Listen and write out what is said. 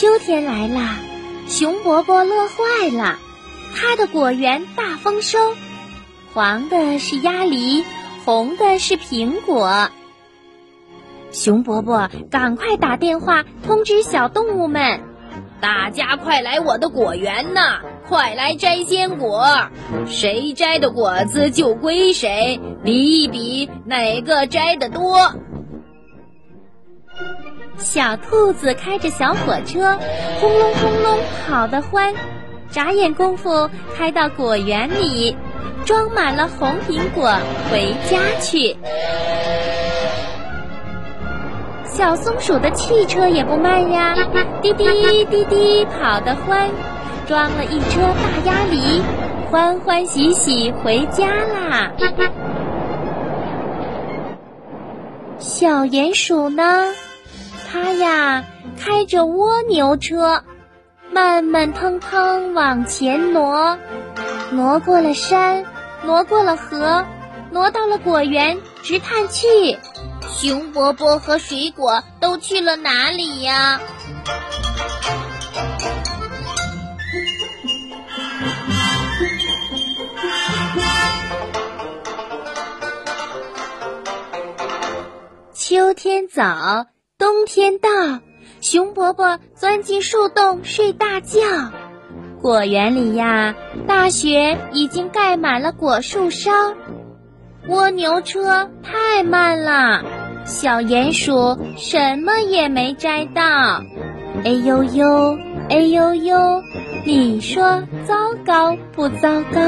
秋天来了，熊伯伯乐坏了，他的果园大丰收，黄的是鸭梨，红的是苹果。熊伯伯赶快打电话通知小动物们，大家快来我的果园呐！快来摘鲜果，谁摘的果子就归谁，比一比哪个摘的多。小兔子开着小火车，轰隆轰隆跑得欢，眨眼功夫开到果园里，装满了红苹果，回家去。小松鼠的汽车也不慢呀，滴滴滴滴跑得欢，装了一车大鸭梨，欢欢喜喜回家啦。小鼹鼠呢？他呀，开着蜗牛车，慢慢腾腾往前挪，挪过了山，挪过了河，挪到了果园，直叹气：熊伯伯和水果都去了哪里呀？秋天早。冬天到，熊伯伯钻进树洞睡大觉。果园里呀，大雪已经盖满了果树梢。蜗牛车太慢了，小鼹鼠什么也没摘到。哎呦呦，哎呦呦，你说糟糕不糟糕？